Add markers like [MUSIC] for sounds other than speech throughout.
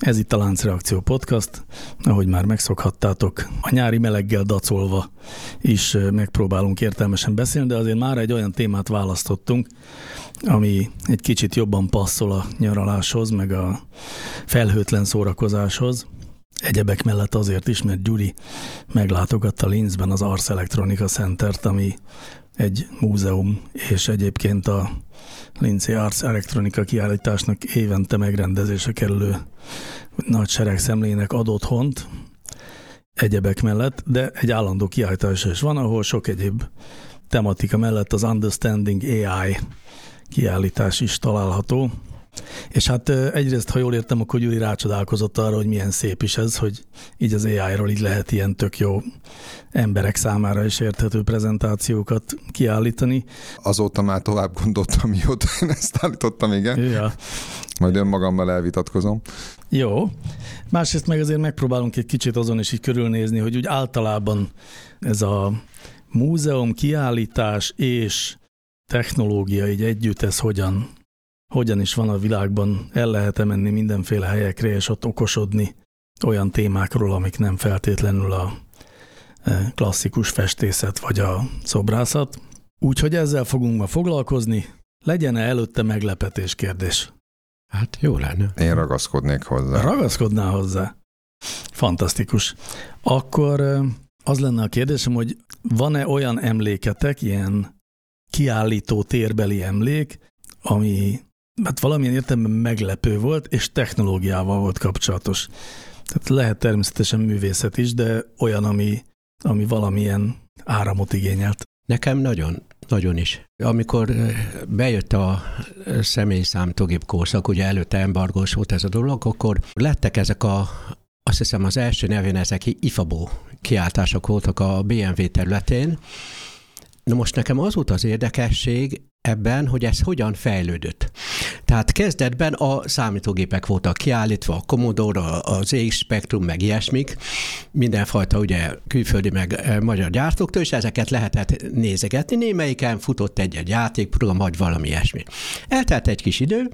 Ez itt a Láncreakció Podcast. Ahogy már megszokhattátok, a nyári meleggel dacolva is megpróbálunk értelmesen beszélni, de azért már egy olyan témát választottunk, ami egy kicsit jobban passzol a nyaraláshoz, meg a felhőtlen szórakozáshoz. Egyebek mellett azért is, mert Gyuri meglátogatta Linzben az Ars Electronica Centert, ami egy múzeum, és egyébként a Lindsay Arts elektronika kiállításnak évente megrendezése kerülő nagy sereg szemlének ad otthont, egyebek mellett, de egy állandó kiállítás is van, ahol sok egyéb tematika mellett az Understanding AI kiállítás is található. És hát egyrészt, ha jól értem, akkor Gyuri rácsodálkozott arra, hogy milyen szép is ez, hogy így az AI-ról így lehet ilyen tök jó emberek számára is érthető prezentációkat kiállítani. Azóta már tovább gondoltam, mióta én ezt állítottam, igen. Ja. Majd önmagammal elvitatkozom. Jó. Másrészt meg azért megpróbálunk egy kicsit azon is így körülnézni, hogy úgy általában ez a múzeum, kiállítás és technológia így együtt, ez hogyan, hogyan is van a világban, el lehet-e menni mindenféle helyekre, és ott okosodni olyan témákról, amik nem feltétlenül a e, klasszikus festészet vagy a szobrászat. Úgyhogy ezzel fogunk ma foglalkozni. Legyen-e előtte meglepetés kérdés? Hát jó lenne. Én ragaszkodnék hozzá. Ragaszkodnál hozzá? Fantasztikus. Akkor e, az lenne a kérdésem, hogy van-e olyan emléketek, ilyen kiállító térbeli emlék, ami hát valamilyen értelemben meglepő volt, és technológiával volt kapcsolatos. Tehát lehet természetesen művészet is, de olyan, ami, ami valamilyen áramot igényelt. Nekem nagyon, nagyon is. Amikor bejött a személy számítógép korszak, ugye előtte embargós volt ez a dolog, akkor lettek ezek a, azt hiszem az első nevén ezek IFABO kiáltások voltak a BMW területén, Na most nekem az volt az érdekesség ebben, hogy ez hogyan fejlődött. Tehát kezdetben a számítógépek voltak kiállítva, a Commodore, az ZX Spectrum, meg ilyesmik, mindenfajta ugye külföldi meg eh, magyar gyártóktól, és ezeket lehetett nézegetni. Némelyiken futott egy-egy játékprogram, vagy valami ilyesmi. Eltelt egy kis idő,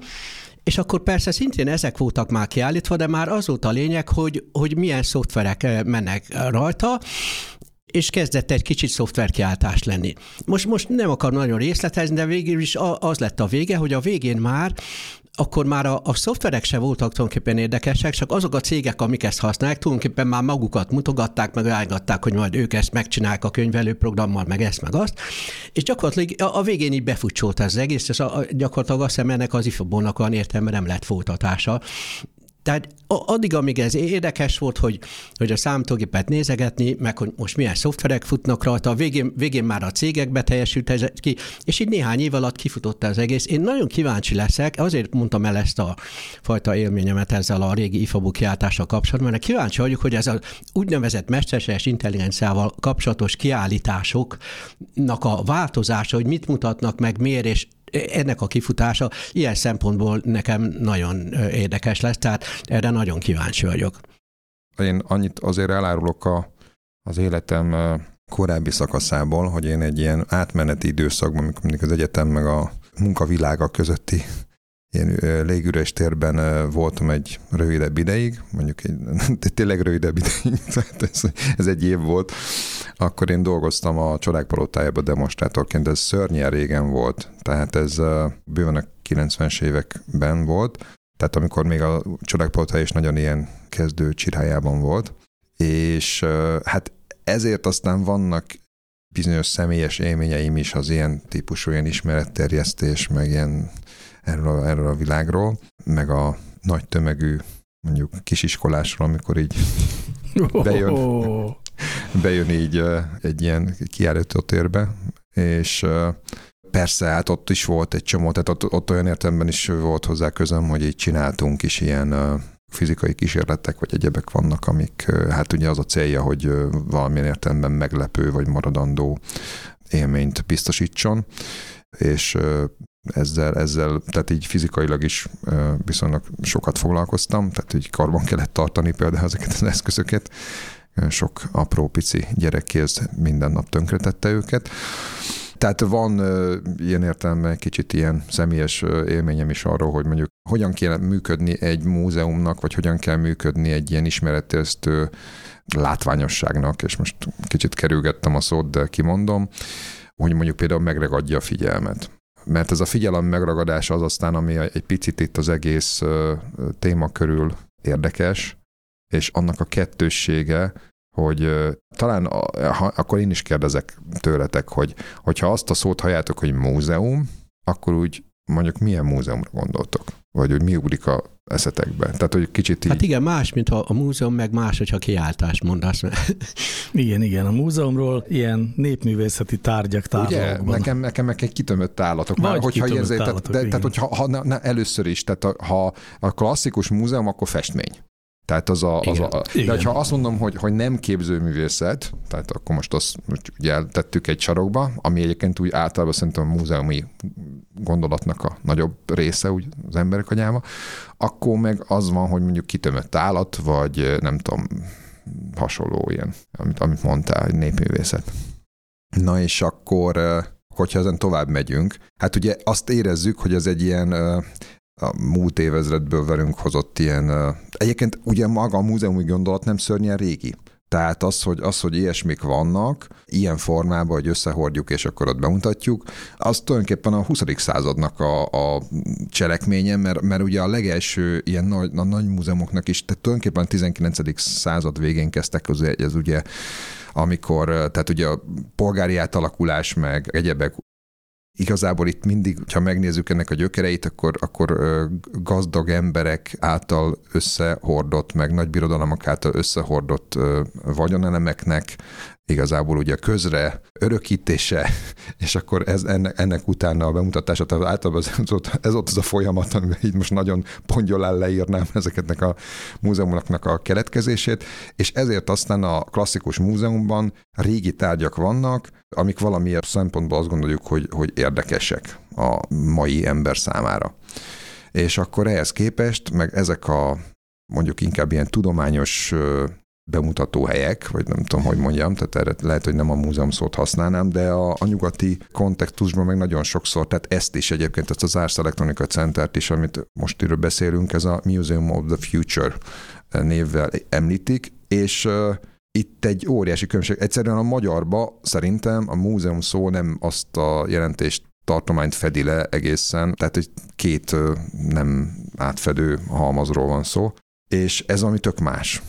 és akkor persze szintén ezek voltak már kiállítva, de már az volt a lényeg, hogy, hogy milyen szoftverek eh, mennek rajta, és kezdett egy kicsit szoftverkiáltás lenni. Most, most nem akar nagyon részletezni, de végül is az lett a vége, hogy a végén már akkor már a, a szoftverek se voltak tulajdonképpen érdekesek, csak azok a cégek, amik ezt használják, tulajdonképpen már magukat mutogatták, meg állgatták, hogy majd ők ezt megcsinálják a könyvelőprogrammal, meg ezt, meg azt. És gyakorlatilag a, a végén így befutcsolt ez az egész, és a, gyakorlatilag azt hiszem ennek az ifabónak olyan értelme nem lett folytatása. Tehát addig, amíg ez érdekes volt, hogy, hogy a számítógépet nézegetni, meg hogy most milyen szoftverek futnak rajta, a végén, végén már a cégekbe teljesült ez ki, és így néhány év alatt kifutott az egész. Én nagyon kíváncsi leszek, azért mondtam el ezt a fajta élményemet ezzel a régi IFABU kiáltással kapcsolatban, mert kíváncsi vagyok, hogy ez az úgynevezett mesterséges intelligenciával kapcsolatos kiállításoknak a változása, hogy mit mutatnak meg, miért, és ennek a kifutása ilyen szempontból nekem nagyon érdekes lesz, tehát erre nagyon kíváncsi vagyok. Én annyit azért elárulok a, az életem korábbi szakaszából, hogy én egy ilyen átmeneti időszakban, amikor mindig az egyetem meg a munkavilága közötti ilyen légüres térben voltam egy rövidebb ideig, mondjuk egy, [LAUGHS] tényleg rövidebb ideig, [LAUGHS] tehát ez, ez egy év volt, akkor én dolgoztam a Csodák Palotájában demonstrátorként, ez szörnyen régen volt, tehát ez bőven a 90-es években volt, tehát amikor még a Csodák is nagyon ilyen kezdő csirájában volt, és hát ezért aztán vannak bizonyos személyes élményeim is az ilyen típusú ilyen ismeretterjesztés, meg ilyen erről a, erről a világról, meg a nagy tömegű mondjuk kisiskolásról, amikor így [LAUGHS] bejön, bejön így egy ilyen kiállítótérbe, és persze, hát ott is volt egy csomó, tehát ott, ott olyan értelemben is volt hozzá közöm, hogy így csináltunk is ilyen fizikai kísérletek vagy egyebek vannak, amik hát ugye az a célja, hogy valamilyen értelemben meglepő vagy maradandó élményt biztosítson, és ezzel, ezzel, tehát így fizikailag is viszonylag sokat foglalkoztam, tehát így karban kellett tartani például ezeket az eszközöket, sok apró pici gyerekkéz minden nap tönkretette őket. Tehát van ilyen értelemben kicsit ilyen személyes élményem is arról, hogy mondjuk hogyan kell működni egy múzeumnak, vagy hogyan kell működni egy ilyen ismeretterjesztő látványosságnak, és most kicsit kerülgettem a szót, de kimondom, hogy mondjuk például megragadja a figyelmet. Mert ez a figyelem megragadása az aztán, ami egy picit itt az egész téma körül érdekes, és annak a kettőssége, hogy talán ha, akkor én is kérdezek tőletek, hogy hogyha azt a szót halljátok, hogy múzeum, akkor úgy mondjuk milyen múzeumra gondoltok? Vagy hogy mi ugrik a eszetekbe? Tehát, hogy kicsit így... Hát igen, más, mint a, a múzeum, meg más, hogyha kiáltást mondasz. [LAUGHS] igen, igen, a múzeumról ilyen népművészeti tárgyak tárolókban. Ugye, nekem, nekem meg egy kitömött állatok. Vagy Már, hogyha kitömött érzé, állatok, tehát, de, tehát, hogyha ha, na, először is, tehát ha a klasszikus múzeum, akkor festmény. Tehát az a, az a de ha azt mondom, hogy, hogy nem képzőművészet, tehát akkor most azt ugye tettük egy sarokba, ami egyébként úgy általában szerintem a múzeumi gondolatnak a nagyobb része úgy az emberek agyába, akkor meg az van, hogy mondjuk kitömött állat, vagy nem tudom, hasonló ilyen, amit, amit mondtál, egy népművészet. Na és akkor, hogyha ezen tovább megyünk, hát ugye azt érezzük, hogy ez egy ilyen a múlt évezredből velünk hozott ilyen... Egyébként ugye maga a múzeumi gondolat nem szörnyen régi. Tehát az, hogy, az, hogy ilyesmik vannak, ilyen formában, hogy összehordjuk és akkor ott bemutatjuk, az tulajdonképpen a 20. századnak a, a cselekménye, mert, mert ugye a legelső ilyen nagy, a nagy múzeumoknak is, tehát tulajdonképpen a 19. század végén kezdtek az, ez ugye amikor, tehát ugye a polgári átalakulás, meg egyebek igazából itt mindig, ha megnézzük ennek a gyökereit, akkor, akkor gazdag emberek által összehordott, meg nagy birodalmak által összehordott vagyonelemeknek igazából ugye közre örökítése, és akkor ez, ennek, ennek utána a bemutatása, tehát általában ez, ott, ez ott az a folyamat, amiben így most nagyon pongyolán leírnám ezeketnek a múzeumoknak a keletkezését, és ezért aztán a klasszikus múzeumban régi tárgyak vannak, amik valamilyen szempontból azt gondoljuk, hogy, hogy érdekesek a mai ember számára. És akkor ehhez képest, meg ezek a mondjuk inkább ilyen tudományos bemutató helyek, vagy nem tudom, hogy mondjam, tehát erre lehet, hogy nem a múzeum szót használnám, de a, a nyugati kontextusban meg nagyon sokszor, tehát ezt is egyébként, ezt az Ars Electronica Centert is, amit most erről beszélünk, ez a Museum of the Future névvel említik, és uh, itt egy óriási különbség. Egyszerűen a magyarba szerintem a múzeum szó nem azt a jelentést tartományt fedi le egészen, tehát egy két nem átfedő halmazról van szó, és ez valami tök más.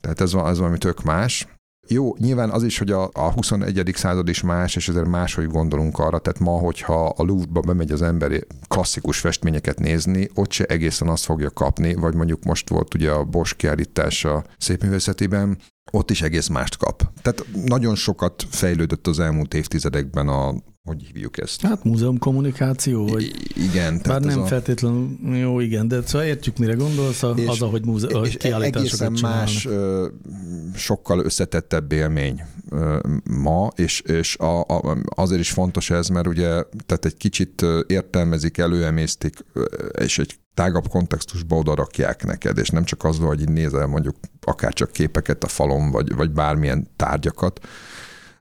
Tehát ez, ez valami tök más. Jó, nyilván az is, hogy a, a 21. század is más, és ezért máshogy gondolunk arra. Tehát ma, hogyha a Louvre-ba bemegy az ember klasszikus festményeket nézni, ott se egészen azt fogja kapni, vagy mondjuk most volt ugye a Bosch kiállítása szépművészetében, ott is egész mást kap. Tehát nagyon sokat fejlődött az elmúlt évtizedekben a, hogy hívjuk ezt? Hát múzeum kommunikáció, vagy... igen. Bár nem a... feltétlenül, jó, igen, de szóval értjük, mire gondolsz, a, és, az, ahogy múze- és kiállításokat egészen más, sokkal összetettebb élmény ma, és, és a, a, azért is fontos ez, mert ugye tehát egy kicsit értelmezik, előemésztik, és egy tágabb kontextusba oda rakják neked, és nem csak az, hogy így nézel mondjuk akár csak képeket a falon, vagy, vagy bármilyen tárgyakat,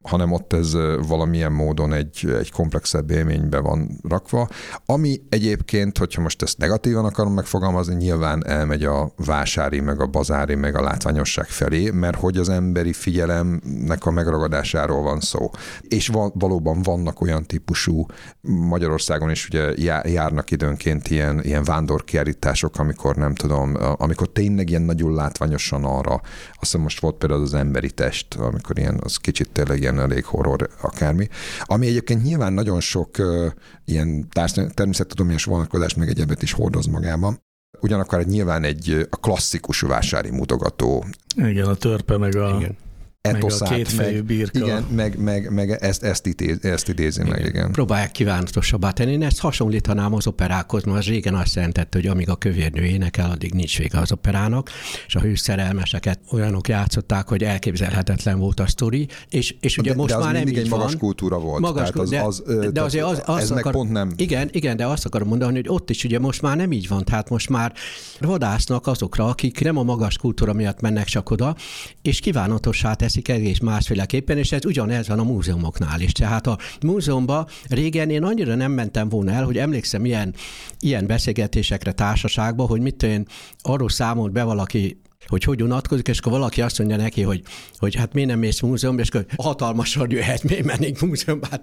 hanem ott ez valamilyen módon egy, egy komplexebb élménybe van rakva, ami egyébként, hogyha most ezt negatívan akarom megfogalmazni, nyilván elmegy a vásári, meg a bazári, meg a látványosság felé, mert hogy az emberi figyelemnek a megragadásáról van szó. És van, valóban vannak olyan típusú, Magyarországon is ugye járnak időnként ilyen, ilyen vándorkiállítások, amikor nem tudom, amikor tényleg ilyen nagyon látványosan arra, azt hiszem most volt például az emberi test, amikor ilyen, az kicsit tényleg igen, elég horror akármi. Ami egyébként nyilván nagyon sok uh, ilyen természettudományos vonatkozást meg egyebet is hordoz magában. Ugyanakkor nyilván egy a klasszikus vásári mutogató. Igen, a törpe meg a... Igen etoszát, meg a kétfejű birka. Igen, meg, meg, meg ezt, ezt, idéz, ezt idézi igen. meg, igen. Próbálják kívánatosabbá tenni. Én ezt hasonlítanám az operákhoz, mert az régen azt jelentette, hogy amíg a kövérnő énekel, addig nincs vége az operának, és a hőszerelmeseket olyanok játszották, hogy elképzelhetetlen volt a sztori, és, és ugye de, most de az már nem egy így magas van. kultúra volt. Magas, tehát az, de, az, de azért az, az ez akar, meg pont nem. Igen, igen, de azt akarom mondani, hogy ott is ugye most már nem így van, tehát most már vadásznak azokra, akik nem a magas kultúra miatt mennek csak oda, és kívánatossá teszik egész másféleképpen, és ez ugyanez van a múzeumoknál is. Tehát a múzeumban régen én annyira nem mentem volna el, hogy emlékszem ilyen, ilyen beszélgetésekre társaságba, hogy mit én arról számolt be valaki hogy hogy unatkozik, és akkor valaki azt mondja neki, hogy, hogy hát miért nem mész múzeumba, és akkor hatalmasan jöhet, miért mennénk múzeumba. Hát,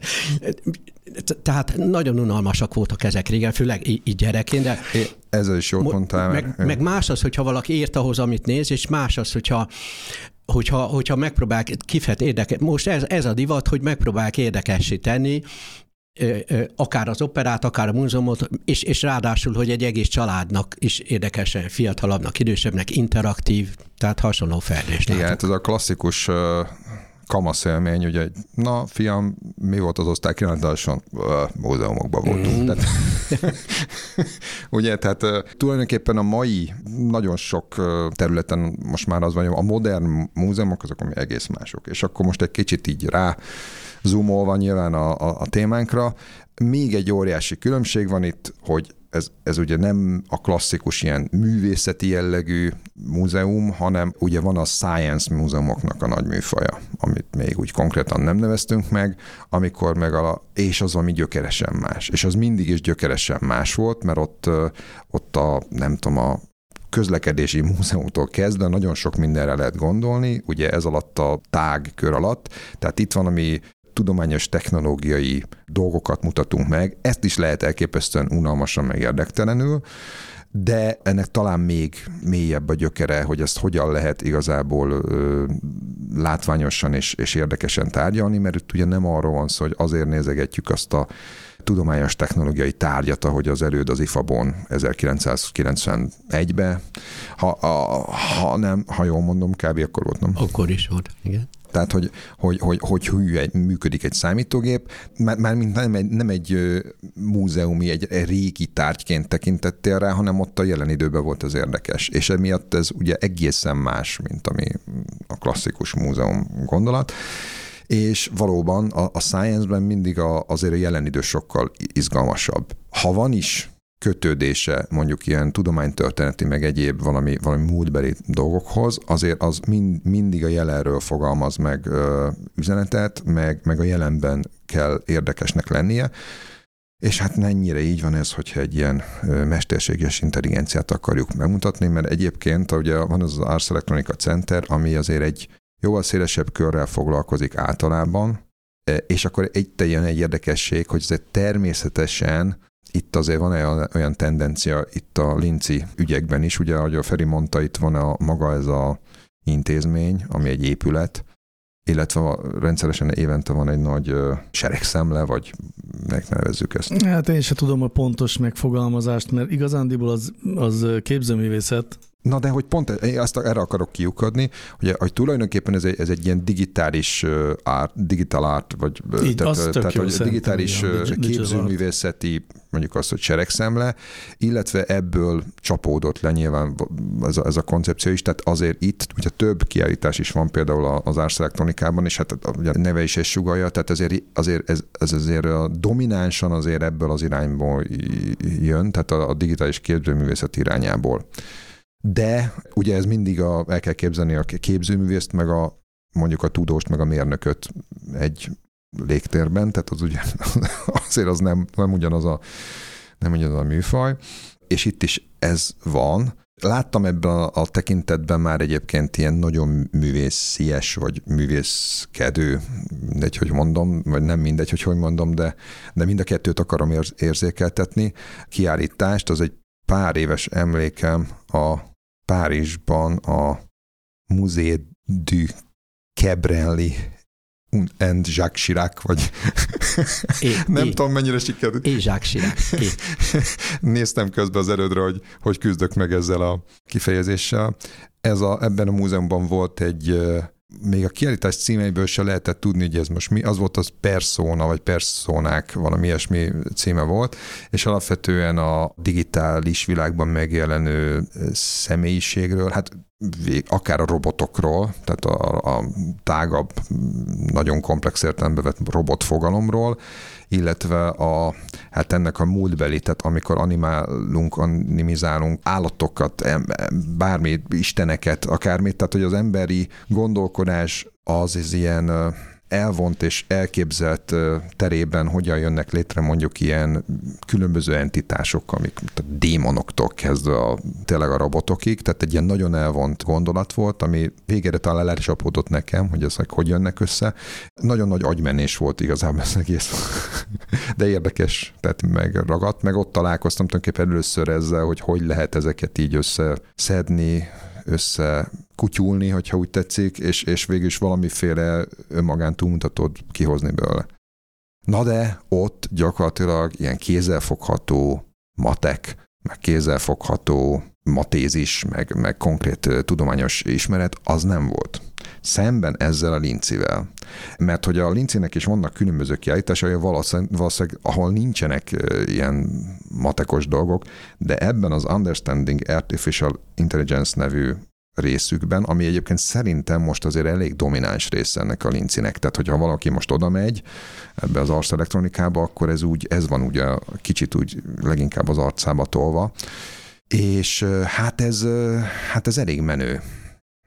tehát nagyon unalmasak voltak ezek régen, főleg így gyerekként, de... Ezzel is jót mondtál. Meg, meg más az, hogyha valaki ért ahhoz, amit néz, és más az, hogyha hogyha, hogyha megpróbálják kifet érdekes, most ez, ez a divat, hogy megpróbálják érdekessé tenni, akár az operát, akár a múzeumot, és, és ráadásul, hogy egy egész családnak is érdekes, fiatalabbnak, idősebbnek, interaktív, tehát hasonló fejlődés. Igen, hát ez a klasszikus kamasz élmény, ugye, na fiam, mi volt az osztály kirándáson? Múzeumokban voltunk. Mm. Tehát, [LAUGHS] ugye, tehát tulajdonképpen a mai nagyon sok területen most már az van, a modern múzeumok azok, ami egész mások. És akkor most egy kicsit így rá zoomolva nyilván a, a, a témánkra, még egy óriási különbség van itt, hogy ez, ez ugye nem a klasszikus ilyen művészeti jellegű múzeum, hanem ugye van a science múzeumoknak a nagy műfaja, amit még úgy konkrétan nem neveztünk meg, amikor meg a, és az ami gyökeresen más. És az mindig is gyökeresen más volt, mert ott, ott a, nem tudom, a közlekedési múzeumtól kezdve nagyon sok mindenre lehet gondolni, ugye ez alatt a tág kör alatt, tehát itt van, ami tudományos technológiai dolgokat mutatunk meg, ezt is lehet elképesztően unalmasan meg érdektelenül, de ennek talán még mélyebb a gyökere, hogy ezt hogyan lehet igazából ö, látványosan és, és érdekesen tárgyalni, mert itt ugye nem arról van szó, hogy azért nézegetjük azt a tudományos technológiai tárgyat, ahogy az előd az IFABON 1991-ben, ha, ha nem, ha jól mondom, kb. akkor volt, nem? Akkor is volt, igen. Tehát, hogy, hogy, hogy, hogy hű egy, működik egy számítógép, már, már mint nem egy, nem egy múzeumi, egy régi tárgyként tekintettél rá, hanem ott a jelen időben volt az érdekes. És emiatt ez ugye egészen más, mint ami a klasszikus múzeum gondolat és valóban a, a science-ben mindig a, azért a jelen idő sokkal izgalmasabb. Ha van is kötődése mondjuk ilyen tudománytörténeti, meg egyéb valami, valami múltbeli dolgokhoz, azért az mind, mindig a jelenről fogalmaz meg ö, üzenetet, meg, meg a jelenben kell érdekesnek lennie, és hát mennyire így van ez, hogyha egy ilyen mesterséges intelligenciát akarjuk megmutatni, mert egyébként ugye van az Ars Electronica Center, ami azért egy jóval szélesebb körrel foglalkozik általában, e, és akkor egy teljesen egy érdekesség, hogy ez természetesen itt azért van olyan, olyan tendencia itt a linci ügyekben is, ugye, ahogy a Feri mondta, itt van a maga ez a intézmény, ami egy épület, illetve rendszeresen évente van egy nagy seregszemle, vagy megnevezzük ezt. Hát én sem tudom a pontos megfogalmazást, mert igazándiból az, az képzőművészet, Na de hogy pont én azt erre akarok kiukadni, hogy, hogy tulajdonképpen ez egy, ez egy ilyen digitális art, digital art, vagy Így, tehát, tehát hogy digitális igen, képzőművészeti, mondjuk azt, hogy seregszemle, illetve ebből csapódott le nyilván ez a, ez a koncepció is, tehát azért itt ugye több kiállítás is van például az Ars Electronicában, és hát ugye a neve is egy sugalja, tehát azért, azért ez, ez azért dominánsan azért ebből az irányból jön, tehát a, a digitális képzőművészet irányából de ugye ez mindig a, el kell képzelni a képzőművészt, meg a mondjuk a tudóst, meg a mérnököt egy légtérben, tehát az ugye [LAUGHS] azért az nem, nem ugyanaz a, nem ugyanaz a műfaj, és itt is ez van. Láttam ebben a, a tekintetben már egyébként ilyen nagyon művészies, vagy művészkedő, mindegy, hogy mondom, vagy nem mindegy, hogy hogy mondom, de, de mind a kettőt akarom érzékeltetni. Kiállítást, az egy pár éves emlékem a Párizsban a Musée du Cabrelli Un and Jacques Chirac, vagy É, [LAUGHS] nem é, tudom mennyire sikerült. É, Jacques Chirac. É. [LAUGHS] Néztem közben az erődre, hogy hogy küzdök meg ezzel a kifejezéssel. Ez a, ebben a múzeumban volt egy még a kiállítás címeiből se lehetett tudni, hogy ez most mi. Az volt az persona, vagy personák, valami ilyesmi címe volt, és alapvetően a digitális világban megjelenő személyiségről, hát akár a robotokról, tehát a, a tágabb, nagyon komplex értelembe vett robotfogalomról, illetve a, hát ennek a múltbeli, tehát amikor animálunk, animizálunk állatokat, bármi, isteneket, akármit, tehát hogy az emberi gondolkodás az, az ilyen elvont és elképzelt terében hogyan jönnek létre mondjuk ilyen különböző entitások, amik tehát démonoktól kezdve a, tényleg a robotokig, tehát egy ilyen nagyon elvont gondolat volt, ami végére talán lecsapódott nekem, hogy ezek hogy jönnek össze. Nagyon nagy agymenés volt igazából ez egész, [LAUGHS] de érdekes, tehát megragadt, meg ott találkoztam tulajdonképpen először ezzel, hogy hogy lehet ezeket így összeszedni, össze kutyulni, hogyha úgy tetszik, és, és végül is valamiféle önmagán túlmutatót kihozni belőle. Na de ott gyakorlatilag ilyen kézzelfogható matek, meg kézzelfogható matézis, meg, meg konkrét tudományos ismeret, az nem volt. Szemben ezzel a lincivel. Mert hogy a lincinek is vannak különböző kiállításai, valószínűleg, ahol nincsenek ilyen matekos dolgok, de ebben az Understanding Artificial Intelligence nevű részükben, ami egyébként szerintem most azért elég domináns része ennek a lincinek. Tehát, hogyha valaki most oda megy ebbe az arc elektronikába, akkor ez úgy, ez van ugye kicsit úgy leginkább az arcába tolva. És hát ez, hát ez elég menő.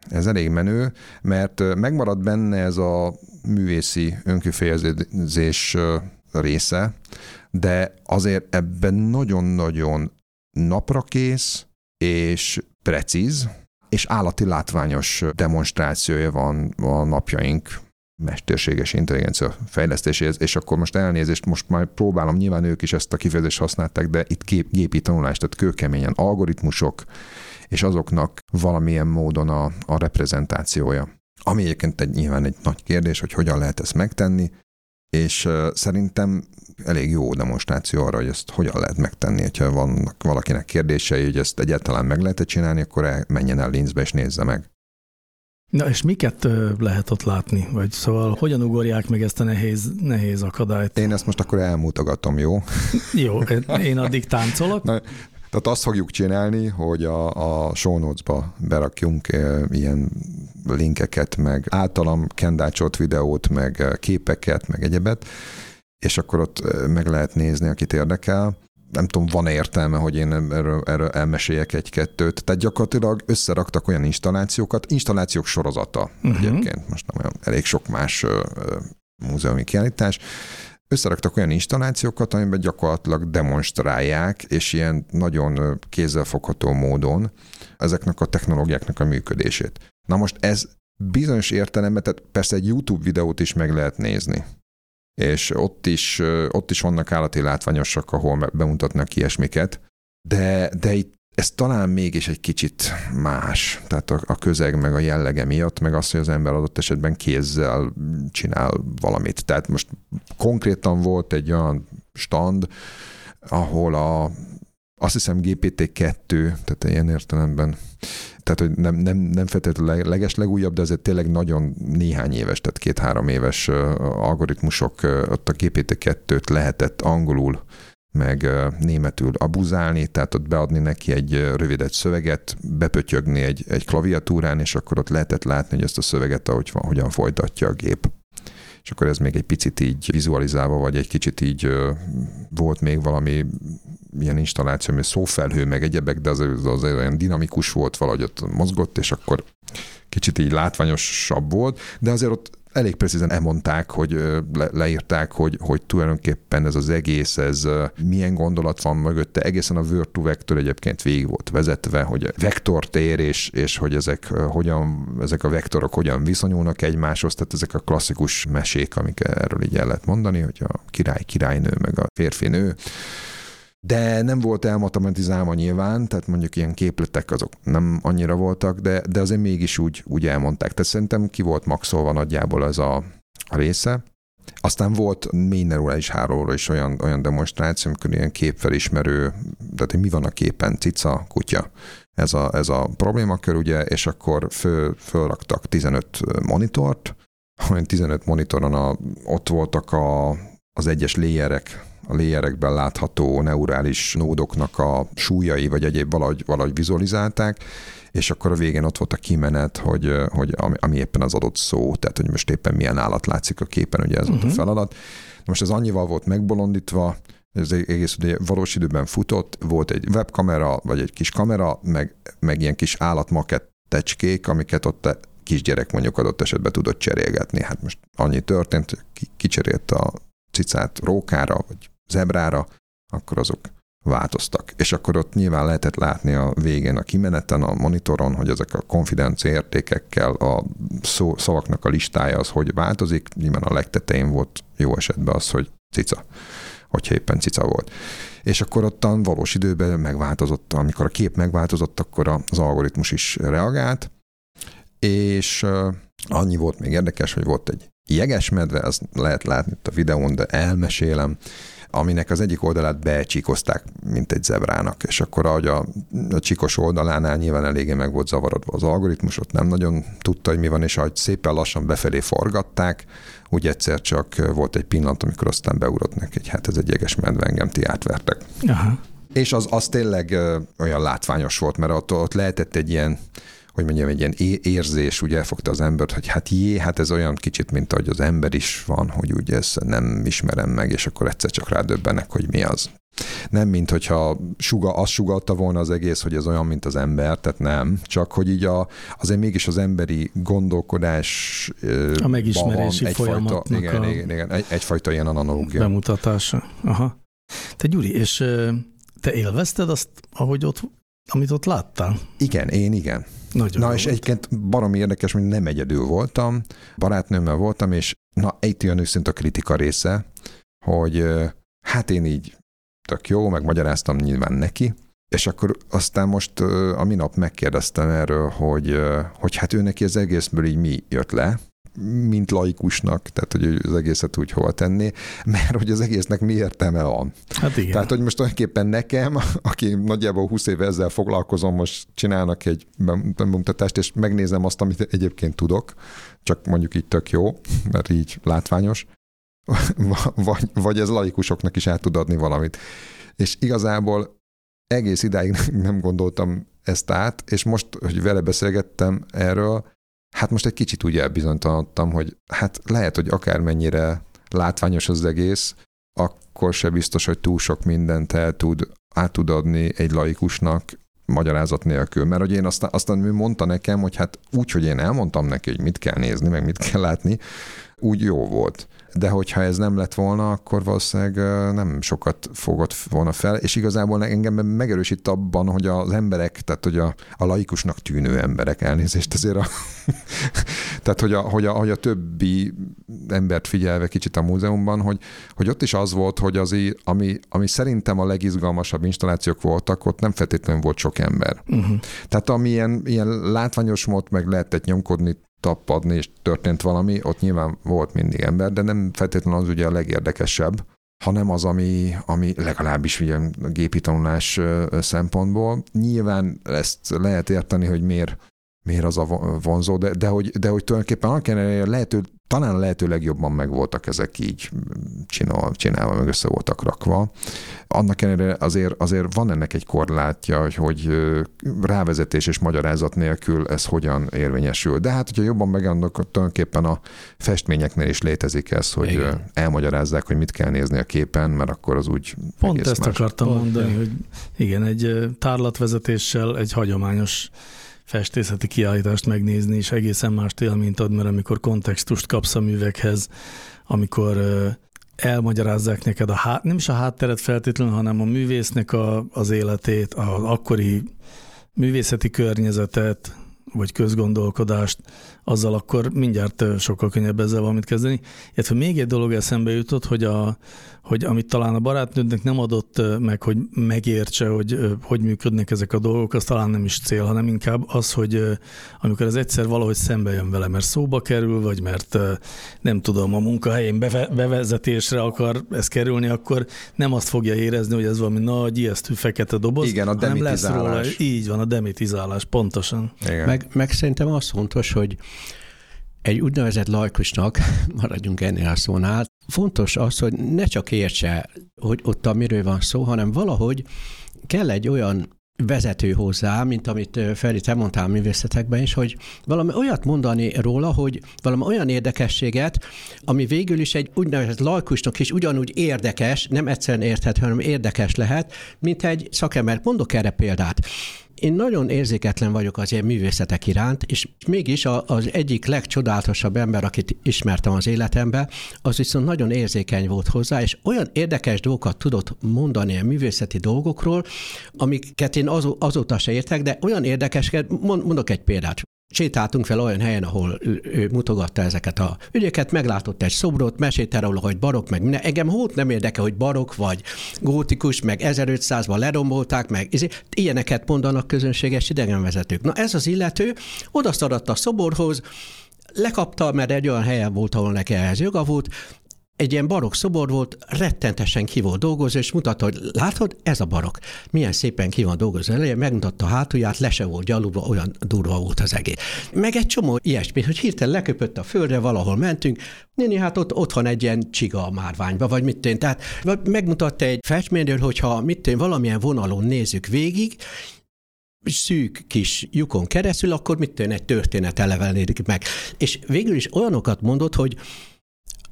Ez elég menő, mert megmarad benne ez a művészi önkifejezés része, de azért ebben nagyon-nagyon naprakész és precíz, és állati látványos demonstrációja van a napjaink mesterséges intelligencia fejlesztéséhez, és akkor most elnézést, most már próbálom, nyilván ők is ezt a kifejezést használták, de itt gép, gépi tanulás, tehát kőkeményen algoritmusok, és azoknak valamilyen módon a, a reprezentációja. Ami egyébként egy, nyilván egy nagy kérdés, hogy hogyan lehet ezt megtenni, és szerintem elég jó demonstráció arra, hogy ezt hogyan lehet megtenni. Ha vannak valakinek kérdései, hogy ezt egyáltalán meg lehet csinálni, akkor el, menjen el Linzbe és nézze meg. Na és miket lehet ott látni? Vagy szóval hogyan ugorják meg ezt a nehéz, nehéz akadályt? Én ezt most akkor elmutogatom, jó? jó, én addig táncolok. Na, tehát azt fogjuk csinálni, hogy a, a show notes-ba berakjunk e, ilyen linkeket, meg általam kendácsolt videót, meg képeket, meg egyebet, és akkor ott meg lehet nézni, akit érdekel. Nem tudom, van-e értelme, hogy én erről, erről elmeséljek egy-kettőt. Tehát gyakorlatilag összeraktak olyan installációkat, installációk sorozata uh-huh. egyébként, most nem olyan elég sok más múzeumi kiállítás, összeraktak olyan installációkat, amiben gyakorlatilag demonstrálják, és ilyen nagyon kézzelfogható módon ezeknek a technológiáknak a működését. Na most ez bizonyos értelemben, tehát persze egy YouTube videót is meg lehet nézni és ott is, ott is vannak állati látványosak, ahol bemutatnak ilyesmiket, de, de itt ez talán mégis egy kicsit más, tehát a, a közeg meg a jellege miatt, meg az, hogy az ember adott esetben kézzel csinál valamit. Tehát most konkrétan volt egy olyan stand, ahol a, azt hiszem GPT-2, tehát ilyen értelemben tehát hogy nem, nem, nem feltétlenül leges legújabb, de azért tényleg nagyon néhány éves, tehát két-három éves algoritmusok, ott a GPT-2-t lehetett angolul meg németül abuzálni, tehát ott beadni neki egy rövidet szöveget, bepötyögni egy, egy klaviatúrán, és akkor ott lehetett látni, hogy ezt a szöveget, ahogy van, hogyan folytatja a gép. És akkor ez még egy picit így vizualizálva, vagy egy kicsit így volt még valami ilyen installáció, ami szófelhő, meg egyebek, de az, az olyan dinamikus volt, valahogy ott mozgott, és akkor kicsit így látványosabb volt, de azért ott elég precízen elmondták, hogy le, leírták, hogy, hogy tulajdonképpen ez az egész, ez milyen gondolat van mögötte, egészen a Word to Vector egyébként végig volt vezetve, hogy vektortér, és, és hogy ezek hogyan, ezek a vektorok hogyan viszonyulnak egymáshoz, tehát ezek a klasszikus mesék, amik erről így el lehet mondani, hogy a király királynő, meg a férfi nő, de nem volt elmatamatizálva nyilván, tehát mondjuk ilyen képletek azok nem annyira voltak, de, de azért mégis úgy, úgy elmondták. Tehát szerintem ki volt maxolva nagyjából ez a, a része. Aztán volt is hálóra is olyan, olyan demonstráció, amikor ilyen képfelismerő, tehát hogy mi van a képen, cica, kutya. Ez a, ez a problémakör, ugye, és akkor föl, fölraktak 15 monitort, olyan 15 monitoron a, ott voltak a, az egyes léjerek, a léjerekben látható neurális nódoknak a súlyai, vagy egyéb valahogy, valahogy vizualizálták, és akkor a végén ott volt a kimenet, hogy, hogy ami, ami éppen az adott szó, tehát hogy most éppen milyen állat látszik a képen, ugye ez uh-huh. volt a mhm. feladat. Most ez annyival volt megbolondítva, ez egész ugye valós időben futott, volt egy webkamera, vagy egy kis kamera, meg, meg ilyen kis állatmakettecskék, amiket ott kisgyerek mondjuk adott esetben tudott cserélgetni. Hát most annyi történt, hogy kicserélt a cicát rókára, vagy zebrára, akkor azok változtak. És akkor ott nyilván lehetett látni a végén a kimeneten, a monitoron, hogy ezek a konfidencia értékekkel a szó, szavaknak a listája az hogy változik. Nyilván a legtetején volt jó esetben az, hogy cica hogyha éppen cica volt. És akkor ottan valós időben megváltozott, amikor a kép megváltozott, akkor az algoritmus is reagált, és annyi volt még érdekes, hogy volt egy jegesmedve, azt lehet látni itt a videón, de elmesélem, aminek az egyik oldalát becsíkozták, mint egy zebrának, és akkor ahogy a, a csikos oldalánál nyilván eléggé meg volt zavarodva az algoritmus, ott nem nagyon tudta, hogy mi van, és ahogy szépen lassan befelé forgatták, úgy egyszer csak volt egy pillanat, amikor aztán beugrott neki, hogy hát ez egy jeges medve, engem ti átvertek. Aha. És az, az tényleg olyan látványos volt, mert ott, ott lehetett egy ilyen hogy mondjam, egy ilyen érzés úgy elfogta az embert, hogy hát jé, hát ez olyan kicsit, mint ahogy az ember is van, hogy úgy ezt nem ismerem meg, és akkor egyszer csak rádöbbenek, hogy mi az. Nem, mint hogyha suga, azt sugalta volna az egész, hogy ez olyan, mint az ember, tehát nem, csak hogy így a, azért mégis az emberi gondolkodás a megismerési van egyfajta, igen, a igen, igen, egy, egyfajta ilyen analógia. Bemutatása. Aha. Te Gyuri, és te élvezted azt, ahogy ott, amit ott láttál? Igen, én igen. Nagyon na, és egyébként barom érdekes, hogy nem egyedül voltam, barátnőmmel voltam, és na, egy olyan őszint a kritika része, hogy hát én így tök jó, meg magyaráztam nyilván neki, és akkor aztán most a minap megkérdeztem erről, hogy, hogy hát ő neki az egészből így mi jött le, mint laikusnak, tehát hogy az egészet úgy hova tenni, mert hogy az egésznek mi értelme van. Hát igen. Tehát, hogy most tulajdonképpen nekem, aki nagyjából 20 éve ezzel foglalkozom, most csinálnak egy bemutatást, és megnézem azt, amit egyébként tudok, csak mondjuk így tök jó, mert így látványos, [LAUGHS] vagy, vagy ez laikusoknak is át tud adni valamit. És igazából egész idáig [LAUGHS] nem gondoltam ezt át, és most, hogy vele beszélgettem erről, hát most egy kicsit úgy elbizonytalanodtam, hogy hát lehet, hogy akármennyire látványos az egész, akkor se biztos, hogy túl sok mindent el tud, át tud adni egy laikusnak magyarázat nélkül. Mert hogy én aztán, aztán ő mondta nekem, hogy hát úgy, hogy én elmondtam neki, hogy mit kell nézni, meg mit kell látni, úgy jó volt de hogyha ez nem lett volna, akkor valószínűleg nem sokat fogott volna fel, és igazából engem megerősít abban, hogy az emberek, tehát hogy a, a laikusnak tűnő emberek elnézést azért a, [LAUGHS] tehát hogy a, hogy, a, hogy a többi embert figyelve kicsit a múzeumban, hogy, hogy ott is az volt, hogy az, ami, ami szerintem a legizgalmasabb installációk voltak, ott nem feltétlenül volt sok ember. Uh-huh. Tehát ami ilyen, ilyen látványos mód, meg lehetett nyomkodni tapadni, és történt valami, ott nyilván volt mindig ember, de nem feltétlenül az ugye a legérdekesebb, hanem az, ami, ami legalábbis ugye gépi tanulás szempontból. Nyilván ezt lehet érteni, hogy miért, miért az a vonzó, de, de, hogy, de hogy tulajdonképpen annak lehető talán a lehető legjobban meg voltak ezek így csinál, csinálva, meg össze voltak rakva. Annak ellenére azért, azért van ennek egy korlátja, hogy, hogy rávezetés és magyarázat nélkül ez hogyan érvényesül. De hát, hogyha jobban megandok, tulajdonképpen a festményeknél is létezik ez, hogy igen. elmagyarázzák, hogy mit kell nézni a képen, mert akkor az úgy Pont ezt más. akartam mondani, hogy igen, egy tárlatvezetéssel egy hagyományos festészeti kiállítást megnézni, és egészen más élményt ad, mert amikor kontextust kapsz a művekhez, amikor elmagyarázzák neked a hát, nem is a hátteret feltétlenül, hanem a művésznek a, az életét, az akkori művészeti környezetet, vagy közgondolkodást, azzal akkor mindjárt sokkal könnyebb ezzel valamit kezdeni. Illetve még egy dolog eszembe jutott, hogy, a, hogy amit talán a barátnődnek nem adott meg, hogy megértse, hogy hogy működnek ezek a dolgok, az talán nem is cél, hanem inkább az, hogy amikor ez egyszer valahogy szembe jön vele, mert szóba kerül, vagy mert nem tudom, a munkahelyén bevezetésre akar ez kerülni, akkor nem azt fogja érezni, hogy ez valami nagy, ijesztő fekete doboz, Igen, a hanem lesz róla, demitizálás. így van, a demitizálás, pontosan. Igen. Meg, meg szerintem az fontos, hogy egy úgynevezett laikusnak, [LAUGHS] maradjunk ennél a szónál, fontos az, hogy ne csak értse, hogy ott a miről van szó, hanem valahogy kell egy olyan vezető hozzá, mint amit Feri, te mondtál művészetekben is, hogy valami olyat mondani róla, hogy valami olyan érdekességet, ami végül is egy úgynevezett laikusnak is ugyanúgy érdekes, nem egyszerűen érthető, hanem érdekes lehet, mint egy szakember. Mondok erre példát. Én nagyon érzéketlen vagyok az ilyen művészetek iránt, és mégis az egyik legcsodálatosabb ember, akit ismertem az életemben, az viszont nagyon érzékeny volt hozzá, és olyan érdekes dolgokat tudott mondani a művészeti dolgokról, amiket én azóta se értek, de olyan érdekeseket, mondok egy példát sétáltunk fel olyan helyen, ahol ő, mutogatta ezeket a ügyeket, meglátott egy szobrot, mesélt róla, hogy barok, meg minden. Engem hót nem érdekel, hogy barok vagy gótikus, meg 1500-ban lerombolták, meg izé, ilyeneket mondanak közönséges idegenvezetők. Na ez az illető odaszaradt a szoborhoz, lekapta, mert egy olyan helyen volt, ahol neki ehhez joga volt, egy ilyen barok szobor volt, rettentesen ki volt dolgozva, és mutatta, hogy látod, ez a barok. Milyen szépen ki van dolgozva eleje, megmutatta a hátulját, le se volt gyalulva, olyan durva volt az egész. Meg egy csomó ilyesmi, hogy hirtelen leköpött a földre, valahol mentünk, néni, hát ott, ott van egy ilyen csiga a márványba, vagy mit tén. Tehát megmutatta egy festményről, hogyha mit tén, valamilyen vonalon nézzük végig, szűk kis lyukon keresztül, akkor mit tűn egy történet elevenedik meg. És végül is olyanokat mondott, hogy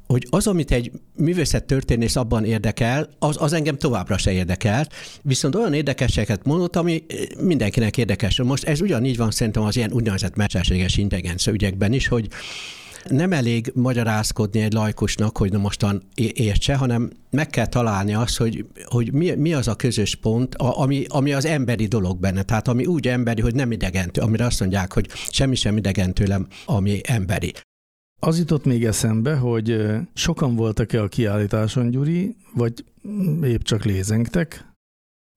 hogy az, amit egy művészet történész abban érdekel, az, az engem továbbra se érdekel, viszont olyan érdekeseket mondott, ami mindenkinek érdekes. Most ez ugyanígy van szerintem az ilyen úgynevezett mesterséges intelligencia ügyekben is, hogy nem elég magyarázkodni egy laikusnak, hogy na mostan értse, hanem meg kell találni azt, hogy, hogy mi, mi az a közös pont, ami, ami az emberi dolog benne. Tehát ami úgy emberi, hogy nem idegen, amire azt mondják, hogy semmi sem idegen tőlem, ami emberi. Az jutott még eszembe, hogy sokan voltak-e a kiállításon, Gyuri, vagy épp csak lézengtek?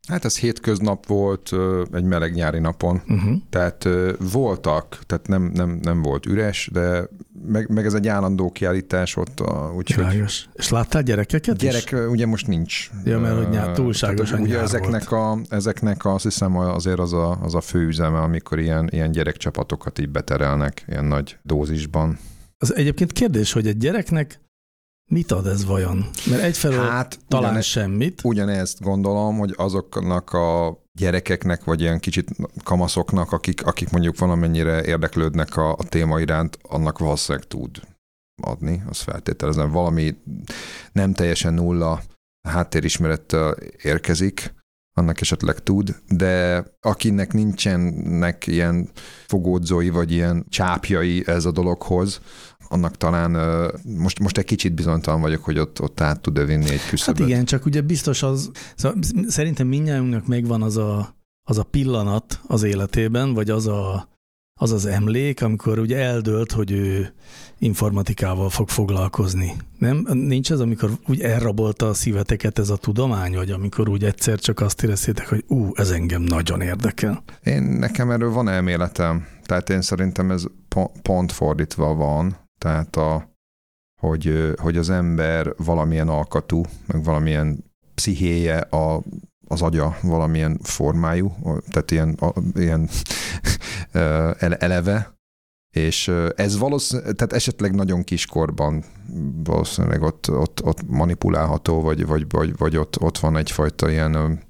Hát ez hétköznap volt egy meleg nyári napon, uh-huh. tehát voltak, tehát nem, nem, nem volt üres, de meg, meg ez egy állandó kiállítás ott, úgyhogy... És láttál gyerekeket Gyerek is? ugye most nincs. Ja, mert hogy nyár, túlságosan ugye nyár ezeknek, volt. a, ezeknek azt hiszem azért az a, az a fő üzeme, amikor ilyen, ilyen gyerekcsapatokat így beterelnek ilyen nagy dózisban. Az egyébként kérdés, hogy egy gyereknek mit ad ez vajon? Mert egyfelől hát, talán ugyane, semmit. Ugyanezt gondolom, hogy azoknak a gyerekeknek, vagy ilyen kicsit kamaszoknak, akik, akik mondjuk valamennyire érdeklődnek a, a téma iránt, annak valószínűleg tud adni, azt feltételezem. Valami nem teljesen nulla háttérismerettel érkezik, annak esetleg tud, de akinek nincsenek ilyen fogódzói, vagy ilyen csápjai ez a dologhoz, annak talán most, most egy kicsit bizonytalan vagyok, hogy ott, ott át tud-e vinni egy küszöböt. Hát igen, csak ugye biztos az, szóval szerintem mindjárt megvan az a, az a pillanat az életében, vagy az a, az az emlék, amikor ugye eldőlt, hogy ő informatikával fog foglalkozni. Nem? Nincs ez, amikor úgy elrabolta a szíveteket ez a tudomány, vagy amikor úgy egyszer csak azt éreztétek, hogy ú, ez engem nagyon érdekel. Én nekem erről van elméletem. Tehát én szerintem ez pont fordítva van. Tehát a, hogy, hogy az ember valamilyen alkatú, meg valamilyen pszichéje a az agya valamilyen formájú, tehát ilyen, a, ilyen eleve, és ez valószínűleg, tehát esetleg nagyon kiskorban valószínűleg ott, ott, ott manipulálható, vagy, vagy, vagy, vagy ott, ott van egyfajta ilyen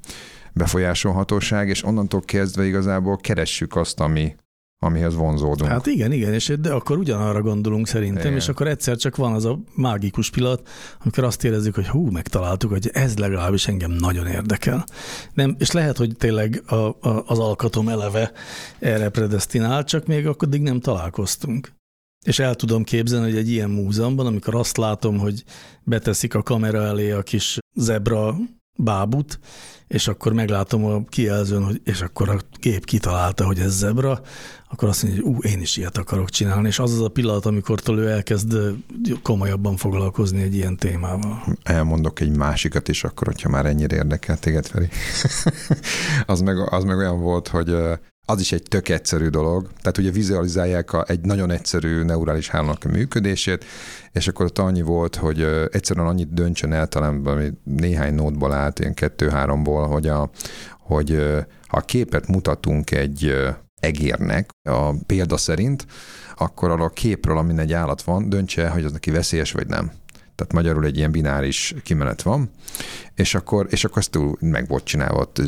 befolyásolhatóság, és onnantól kezdve igazából keressük azt, ami, amihez vonzódunk. Hát igen, igen, és de akkor ugyanarra gondolunk szerintem, igen. és akkor egyszer csak van az a mágikus pillanat, amikor azt érezzük, hogy hú, megtaláltuk, hogy ez legalábbis engem nagyon érdekel. Nem, és lehet, hogy tényleg a, a, az alkatom eleve erre predestinál, csak még akkor nem találkoztunk. És el tudom képzelni, hogy egy ilyen múzeumban, amikor azt látom, hogy beteszik a kamera elé a kis zebra bábut, és akkor meglátom a kijelzőn, hogy, és akkor a gép kitalálta, hogy ez zebra, akkor azt mondja, hogy ú, én is ilyet akarok csinálni, és az az a pillanat, amikor ő elkezd komolyabban foglalkozni egy ilyen témával. Elmondok egy másikat is, akkor, hogyha már ennyire érdekel téged, Feri. [LAUGHS] az, meg, az meg olyan volt, hogy az is egy tök egyszerű dolog. Tehát ugye vizualizálják a, egy nagyon egyszerű neurális hálónak a működését, és akkor ott annyi volt, hogy egyszerűen annyit döntsön el, talán néhány nótból állt, ilyen kettő-háromból, hogy, a, hogy ha a képet mutatunk egy egérnek a példa szerint, akkor arra a képről, amin egy állat van, döntse, hogy az neki veszélyes vagy nem. Tehát magyarul egy ilyen bináris kimenet van, és akkor, és akkor ezt meg volt csinálva ott,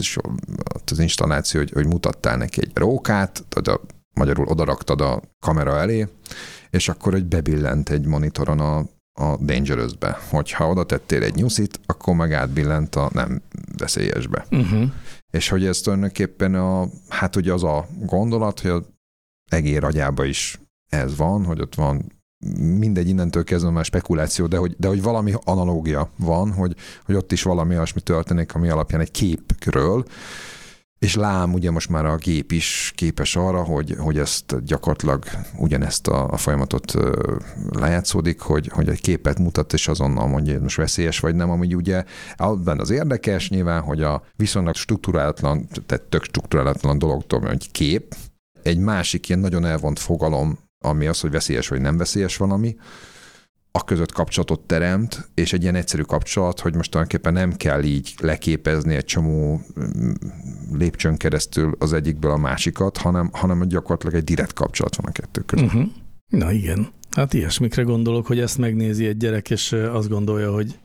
ott az installáció, hogy, hogy mutattál neki egy rókát, a, magyarul odaraktad a kamera elé, és akkor egy bebillent egy monitoron a, a Dangerous-be. Hogyha oda tettél egy nyuszit, akkor meg átbillent a nem veszélyesbe. Uh-huh. És hogy ez tulajdonképpen a, hát ugye az a gondolat, hogy az egér agyába is ez van, hogy ott van mindegy, innentől kezdve már spekuláció, de hogy, de hogy valami analógia van, hogy, hogy ott is valami olyasmi történik, ami alapján egy képről, és lám, ugye most már a gép is képes arra, hogy, hogy ezt gyakorlatilag ugyanezt a, a folyamatot lejátszódik, hogy, hogy egy képet mutat, és azonnal mondja, hogy most veszélyes vagy nem, ami ugye abban az érdekes nyilván, hogy a viszonylag struktúrálatlan, tehát tök struktúrálatlan dologtól, hogy kép, egy másik ilyen nagyon elvont fogalom ami az, hogy veszélyes vagy nem veszélyes valami, a között kapcsolatot teremt, és egy ilyen egyszerű kapcsolat, hogy most tulajdonképpen nem kell így leképezni egy csomó mm, lépcsőn keresztül az egyikből a másikat, hanem, hanem gyakorlatilag egy direkt kapcsolat van a kettő között. Uh-huh. Na igen. Hát ilyesmikre gondolok, hogy ezt megnézi egy gyerek, és azt gondolja, hogy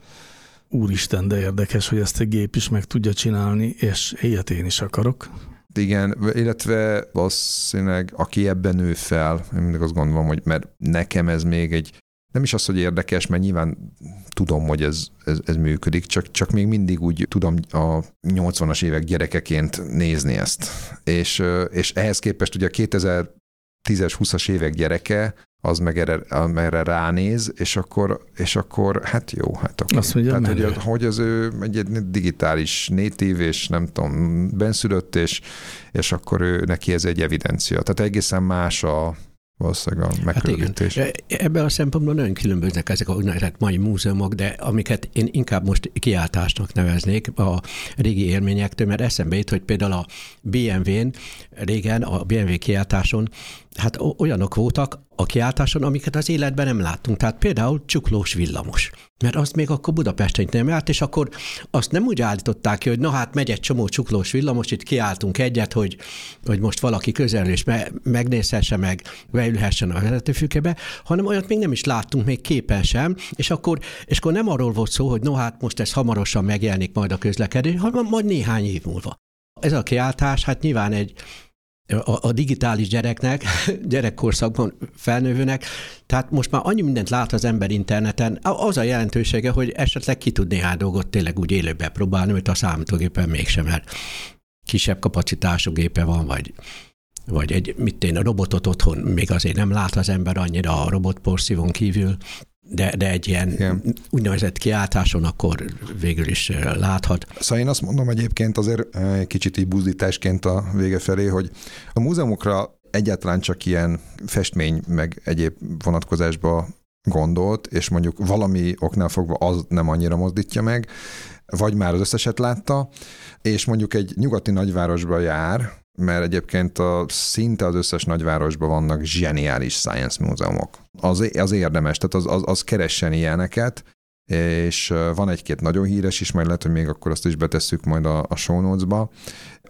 úristen, de érdekes, hogy ezt egy gép is meg tudja csinálni, és ilyet én is akarok igen, illetve valószínűleg aki ebben nő fel, én mindig azt gondolom, hogy mert nekem ez még egy, nem is az, hogy érdekes, mert nyilván tudom, hogy ez, ez, ez működik, csak, csak még mindig úgy tudom a 80-as évek gyerekeként nézni ezt. És, és ehhez képest ugye a 2010-es, 20-as évek gyereke, az meg erre, erre ránéz, és akkor, és akkor hát jó, hát akkor. Azt mondja, Tehát, hogy, hogy az ő egy, egy digitális natív, és nem tudom, benszülött, és, és akkor ő, neki ez egy evidencia. Tehát egészen más a, valószínűleg a megközelítés. Hát igen. Ebben a szempontból nagyon különböznek ezek a úgynevezett mai múzeumok, de amiket én inkább most kiáltásnak neveznék a régi élményektől, mert eszembe jut, hogy például a BMW-n, régen a BMW kiáltáson hát olyanok voltak a kiáltáson, amiket az életben nem láttunk. Tehát például csuklós villamos. Mert azt még akkor Budapesten nem járt, és akkor azt nem úgy állították ki, hogy na hát megy egy csomó csuklós villamos, itt kiáltunk egyet, hogy, hogy most valaki közelről is me- megnézhesse meg, beülhessen a vezetőfülkébe, hanem olyat még nem is láttunk, még képen sem, és akkor, és akkor nem arról volt szó, hogy no hát most ez hamarosan megjelenik majd a közlekedés, hanem majd néhány év múlva. Ez a kiáltás, hát nyilván egy, a, a digitális gyereknek, [LAUGHS] gyerekkorszakban felnővőnek, tehát most már annyi mindent lát az ember interneten, az a jelentősége, hogy esetleg ki tud néhány dolgot tényleg úgy élőbe próbálni, hogy a számítógépen mégsem, mert kisebb kapacitású gépe van, vagy vagy egy, mit én, a robotot otthon még azért nem lát az ember annyira a robotporszívon kívül, de, de egy ilyen Igen. úgynevezett kiáltáson akkor végül is láthat. Szóval én azt mondom egyébként azért kicsit így buzdításként a vége felé, hogy a múzeumokra egyáltalán csak ilyen festmény meg egyéb vonatkozásba gondolt, és mondjuk valami oknál fogva az nem annyira mozdítja meg, vagy már az összeset látta, és mondjuk egy nyugati nagyvárosba jár, mert egyébként a, szinte az összes nagyvárosban vannak zseniális science múzeumok. Az, az érdemes, tehát az, az, az keressen ilyeneket, és van egy-két nagyon híres is, majd lehet, hogy még akkor azt is betesszük majd a, a show notes-ba.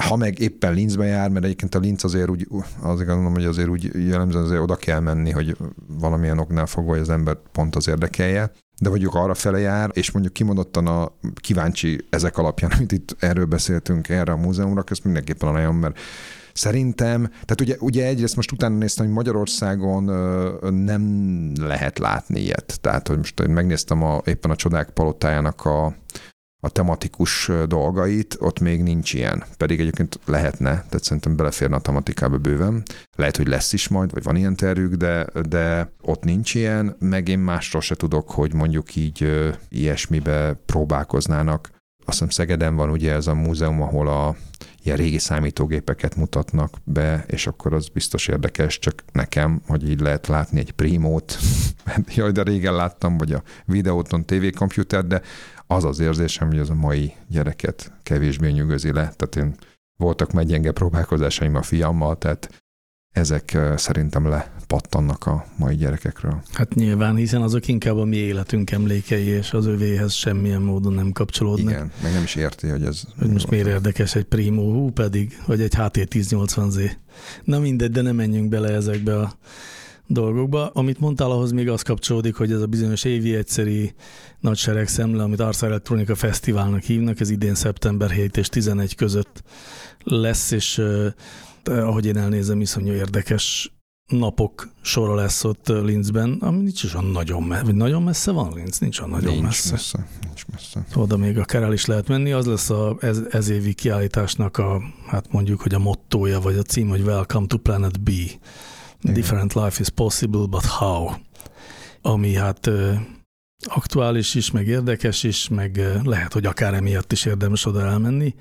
Ha meg éppen Linzbe jár, mert egyébként a Linz azért úgy, azért gondolom, hogy azért úgy jellemzően azért oda kell menni, hogy valamilyen oknál fogva, hogy az ember pont az érdekelje de mondjuk arra fele jár, és mondjuk kimondottan a kíváncsi ezek alapján, [LAUGHS] amit itt erről beszéltünk erre a múzeumra, ezt mindenképpen nagyon, mert Szerintem, tehát ugye, ugye egyrészt most utána néztem, hogy Magyarországon nem lehet látni ilyet. Tehát, hogy most én megnéztem a, éppen a Csodák palotájának a, a tematikus dolgait, ott még nincs ilyen. Pedig egyébként lehetne, tehát szerintem beleférne a tematikába bőven. Lehet, hogy lesz is majd, vagy van ilyen tervük, de, de ott nincs ilyen, meg én másról se tudok, hogy mondjuk így ilyesmibe próbálkoznának. azt hiszem Szegeden van ugye ez a múzeum, ahol a ilyen régi számítógépeket mutatnak be, és akkor az biztos érdekes, csak nekem, hogy így lehet látni egy primót, [LAUGHS] jaj, de régen láttam, vagy a videóton tévékomputert, de az az érzésem, hogy az a mai gyereket kevésbé nyugozi le. Tehát én voltak meg gyenge próbálkozásaim a fiammal, tehát ezek szerintem lepattannak a mai gyerekekről. Hát nyilván, hiszen azok inkább a mi életünk emlékei, és az övéhez semmilyen módon nem kapcsolódnak. Igen, meg nem is érti, hogy ez... Hogy most miért érdekes egy Primo, hú pedig, vagy egy HT1080Z. Na mindegy, de nem menjünk bele ezekbe a dolgokba. Amit mondtál, ahhoz még az kapcsolódik, hogy ez a bizonyos évi egyszeri nagy szemle, amit Ars Electronica Fesztiválnak hívnak, ez idén szeptember 7 és 11 között lesz, és ahogy én elnézem, iszonyú érdekes napok sora lesz ott Linzben, ami nincs is olyan nagyon, me- nagyon messze van Linz, nincs olyan nagyon nincs messze. messze. Nincs messze. Oda még akár el is lehet menni, az lesz a, ez, ez évi kiállításnak a, hát mondjuk, hogy a mottója, vagy a cím, hogy Welcome to Planet B. Different life is possible, but how? Ami hát aktuális is, meg érdekes is, meg lehet, hogy akár emiatt is érdemes oda elmenni,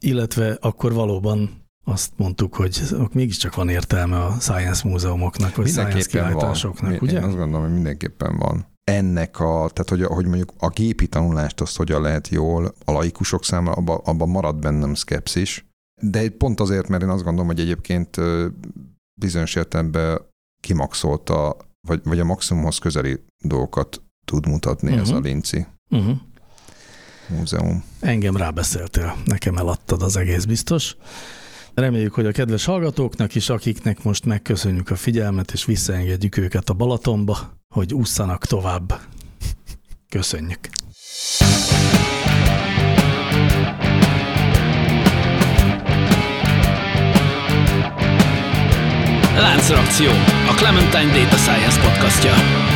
illetve akkor valóban azt mondtuk, hogy mégiscsak van értelme a science múzeumoknak, vagy science kiállításoknak, van. ugye? Én azt gondolom, hogy mindenképpen van. Ennek a, tehát hogy, hogy mondjuk a gépi tanulást azt hogyan lehet jól, a laikusok számára abban abba marad bennem szkepszis, de pont azért, mert én azt gondolom, hogy egyébként bizonyos értelemben kimaxolta, vagy, vagy a maximumhoz közeli dolgokat tud mutatni uh-huh. ez a mhm. Linci uh-huh. múzeum. Engem rábeszéltél, nekem eladtad az egész biztos. Reméljük, hogy a kedves hallgatóknak is, akiknek most megköszönjük a figyelmet, és visszaengedjük őket a Balatonba, hogy ússzanak tovább. Köszönjük! Láncreakció, a Clementine Data Science podcastja.